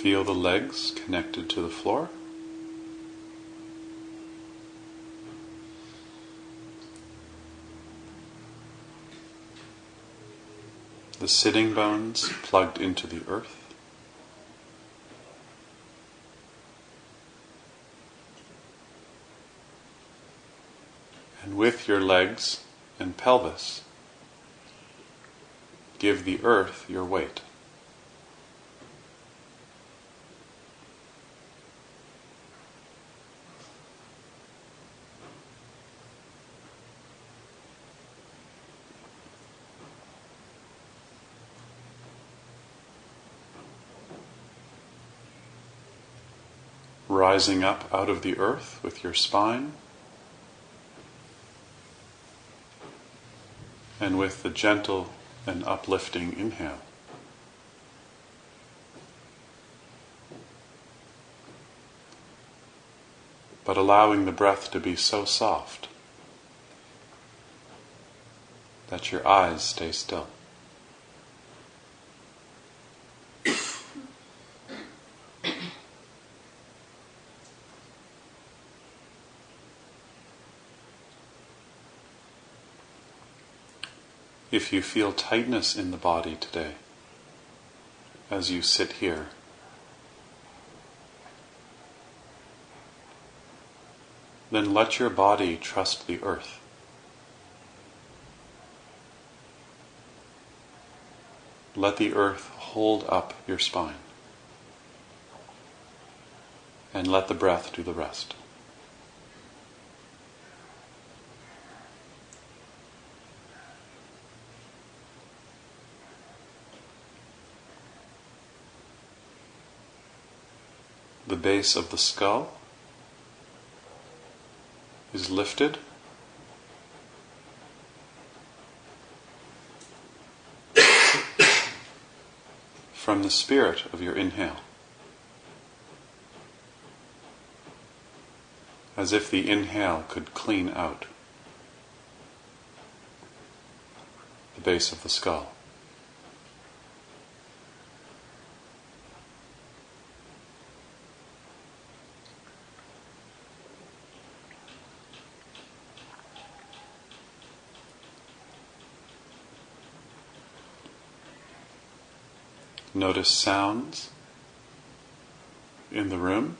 Feel the legs connected to the floor. The sitting bones plugged into the earth. And with your legs and pelvis, give the earth your weight. Rising up out of the earth with your spine. And with the gentle and uplifting inhale. But allowing the breath to be so soft that your eyes stay still. If you feel tightness in the body today, as you sit here, then let your body trust the earth. Let the earth hold up your spine. And let the breath do the rest. The base of the skull is lifted. from the spirit of your inhale. As if the inhale could clean out the base of the skull. Notice sounds in the room,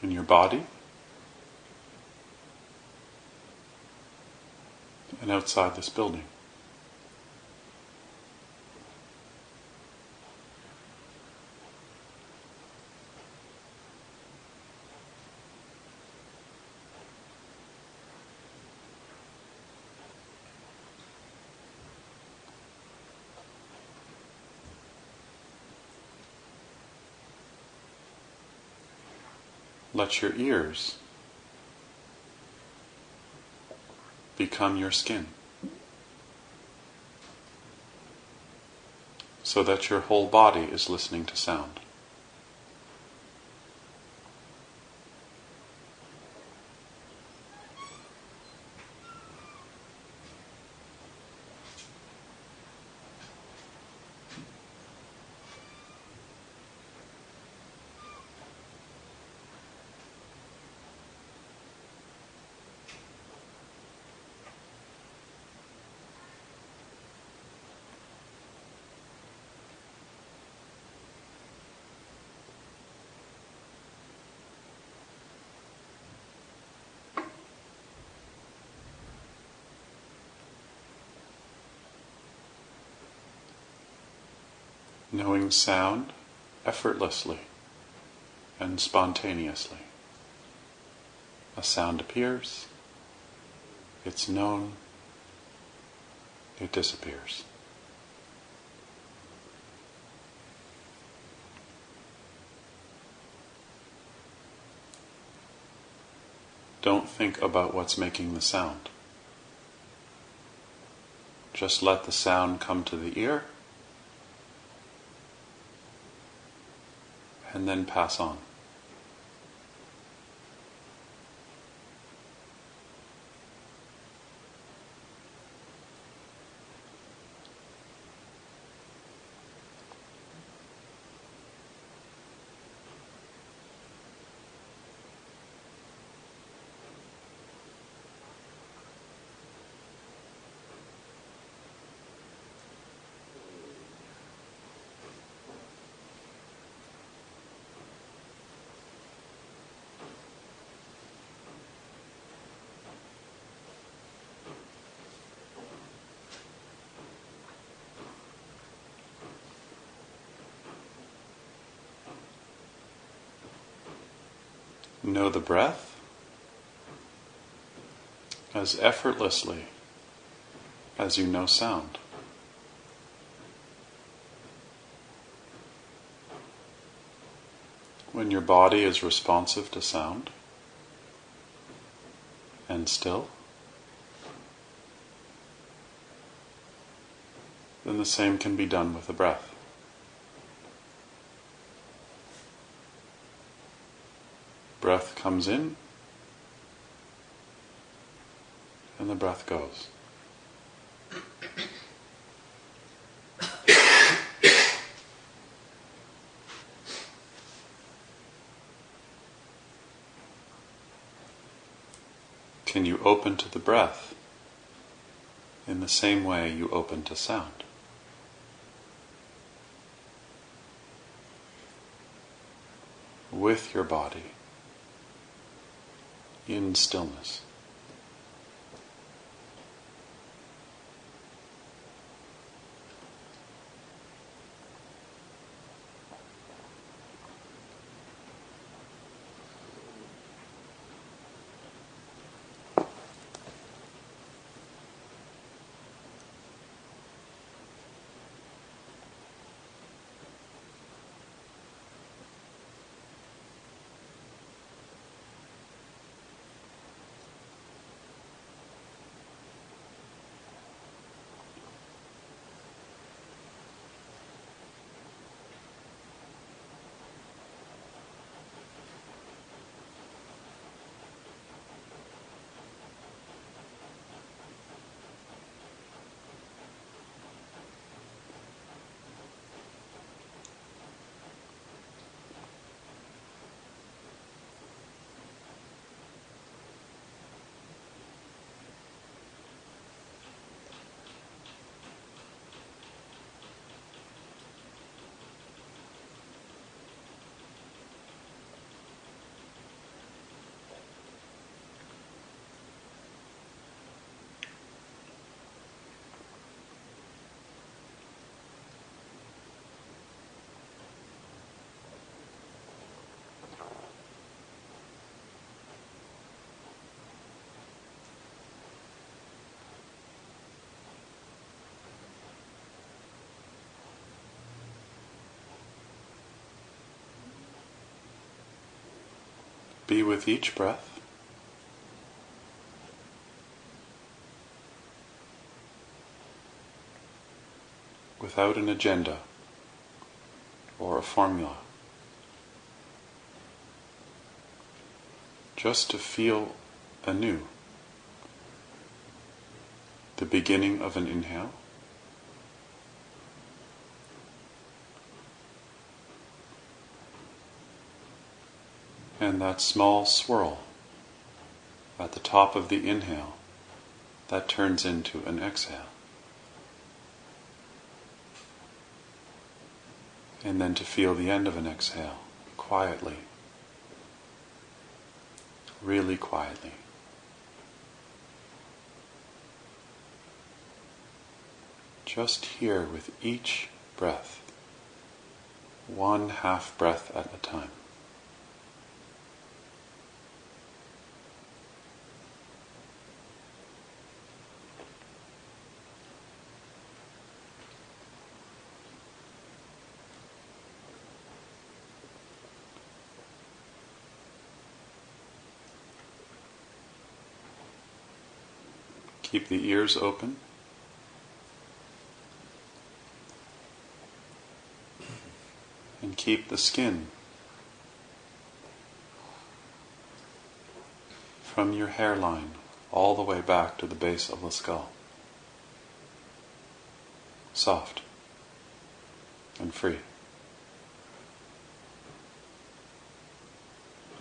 in your body, and outside this building. Let your ears become your skin. so that your whole body is listening to sound. Knowing sound effortlessly and spontaneously. A sound appears, it's known, it disappears. Don't think about what's making the sound. Just let the sound come to the ear and then pass on. Know the breath as effortlessly as you know sound. When your body is responsive to sound and still, then the same can be done with the breath. Breath comes in and the breath goes. Can you open to the breath in the same way you open to sound? With your body in stillness. Be with each breath. Without an agenda or a formula. Just to feel anew the beginning of an inhale. And that small swirl at the top of the inhale that turns into an exhale. And then to feel the end of an exhale quietly, really quietly. Just here with each breath, one half breath at a time. Keep the ears open. And keep the skin from your hairline all the way back to the base of the skull. Soft and free.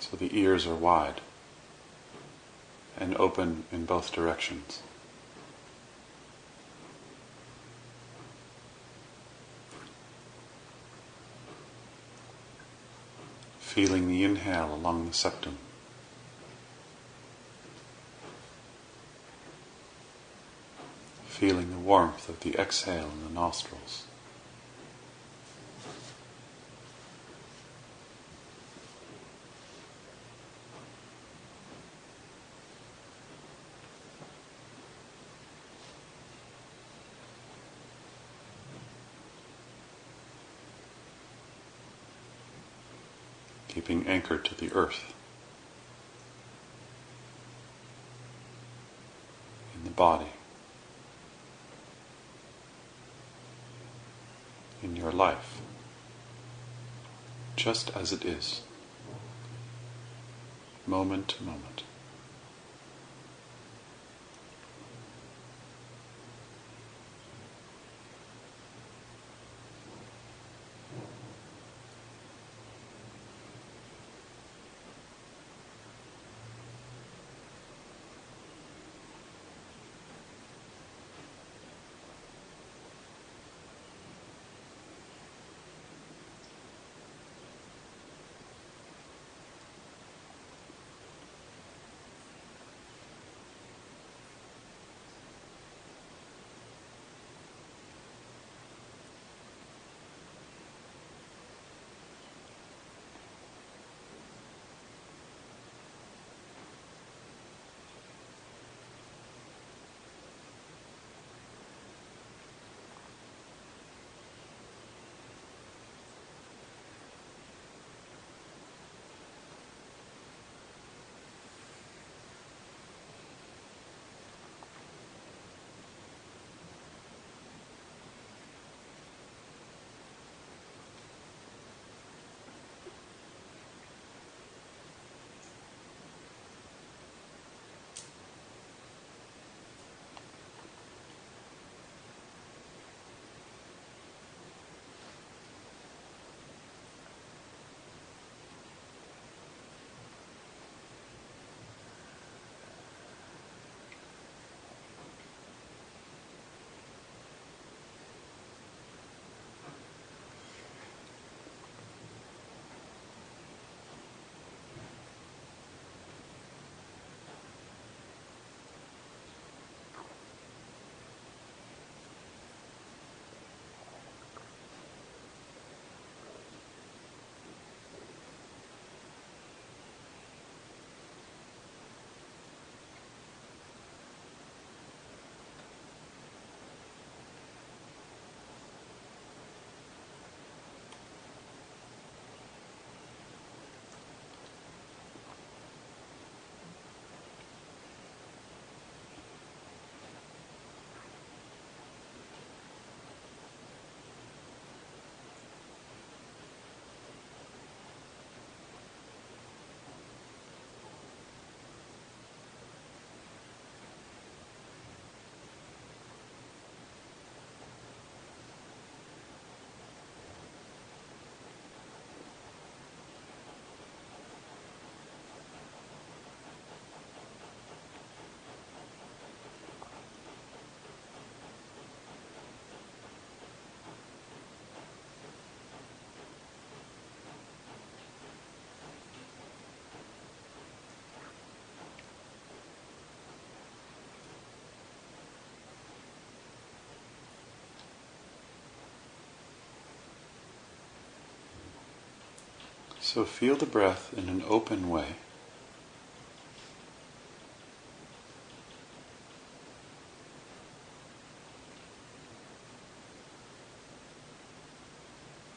So the ears are wide and open in both directions. Feeling the inhale along the septum. Feeling the warmth of the exhale in the nostrils. Keeping anchored to the earth. In the body. In your life. Just as it is. Moment to moment. So feel the breath in an open way.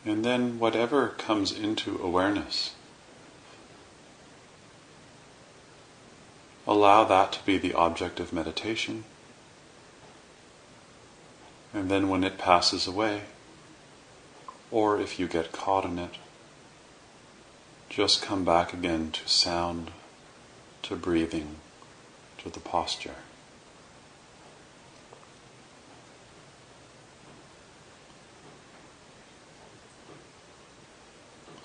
And then whatever comes into awareness, allow that to be the object of meditation. And then when it passes away, or if you get caught in it, just come back again to sound, to breathing, to the posture.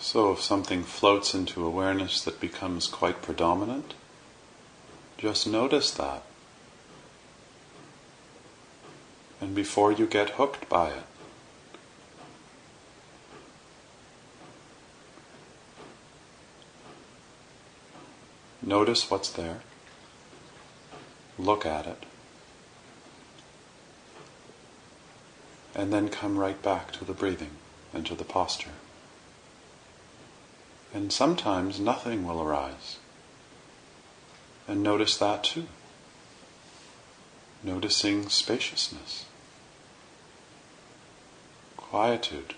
So if something floats into awareness that becomes quite predominant, just notice that. And before you get hooked by it, notice what's there, look at it, and then come right back to the breathing and to the posture. And sometimes nothing will arise. And notice that too. Noticing spaciousness, quietude.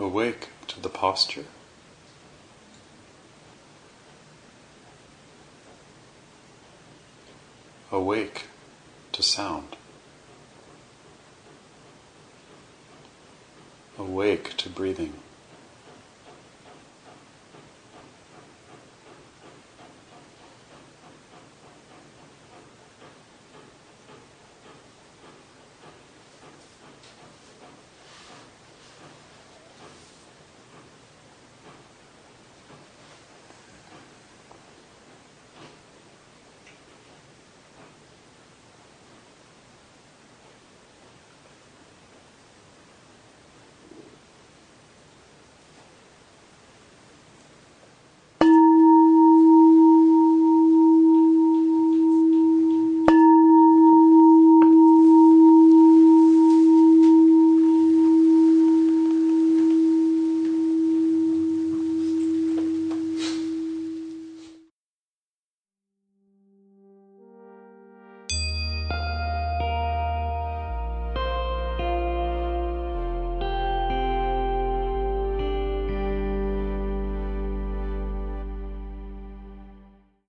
Awake to the posture. Awake to sound. Awake to breathing.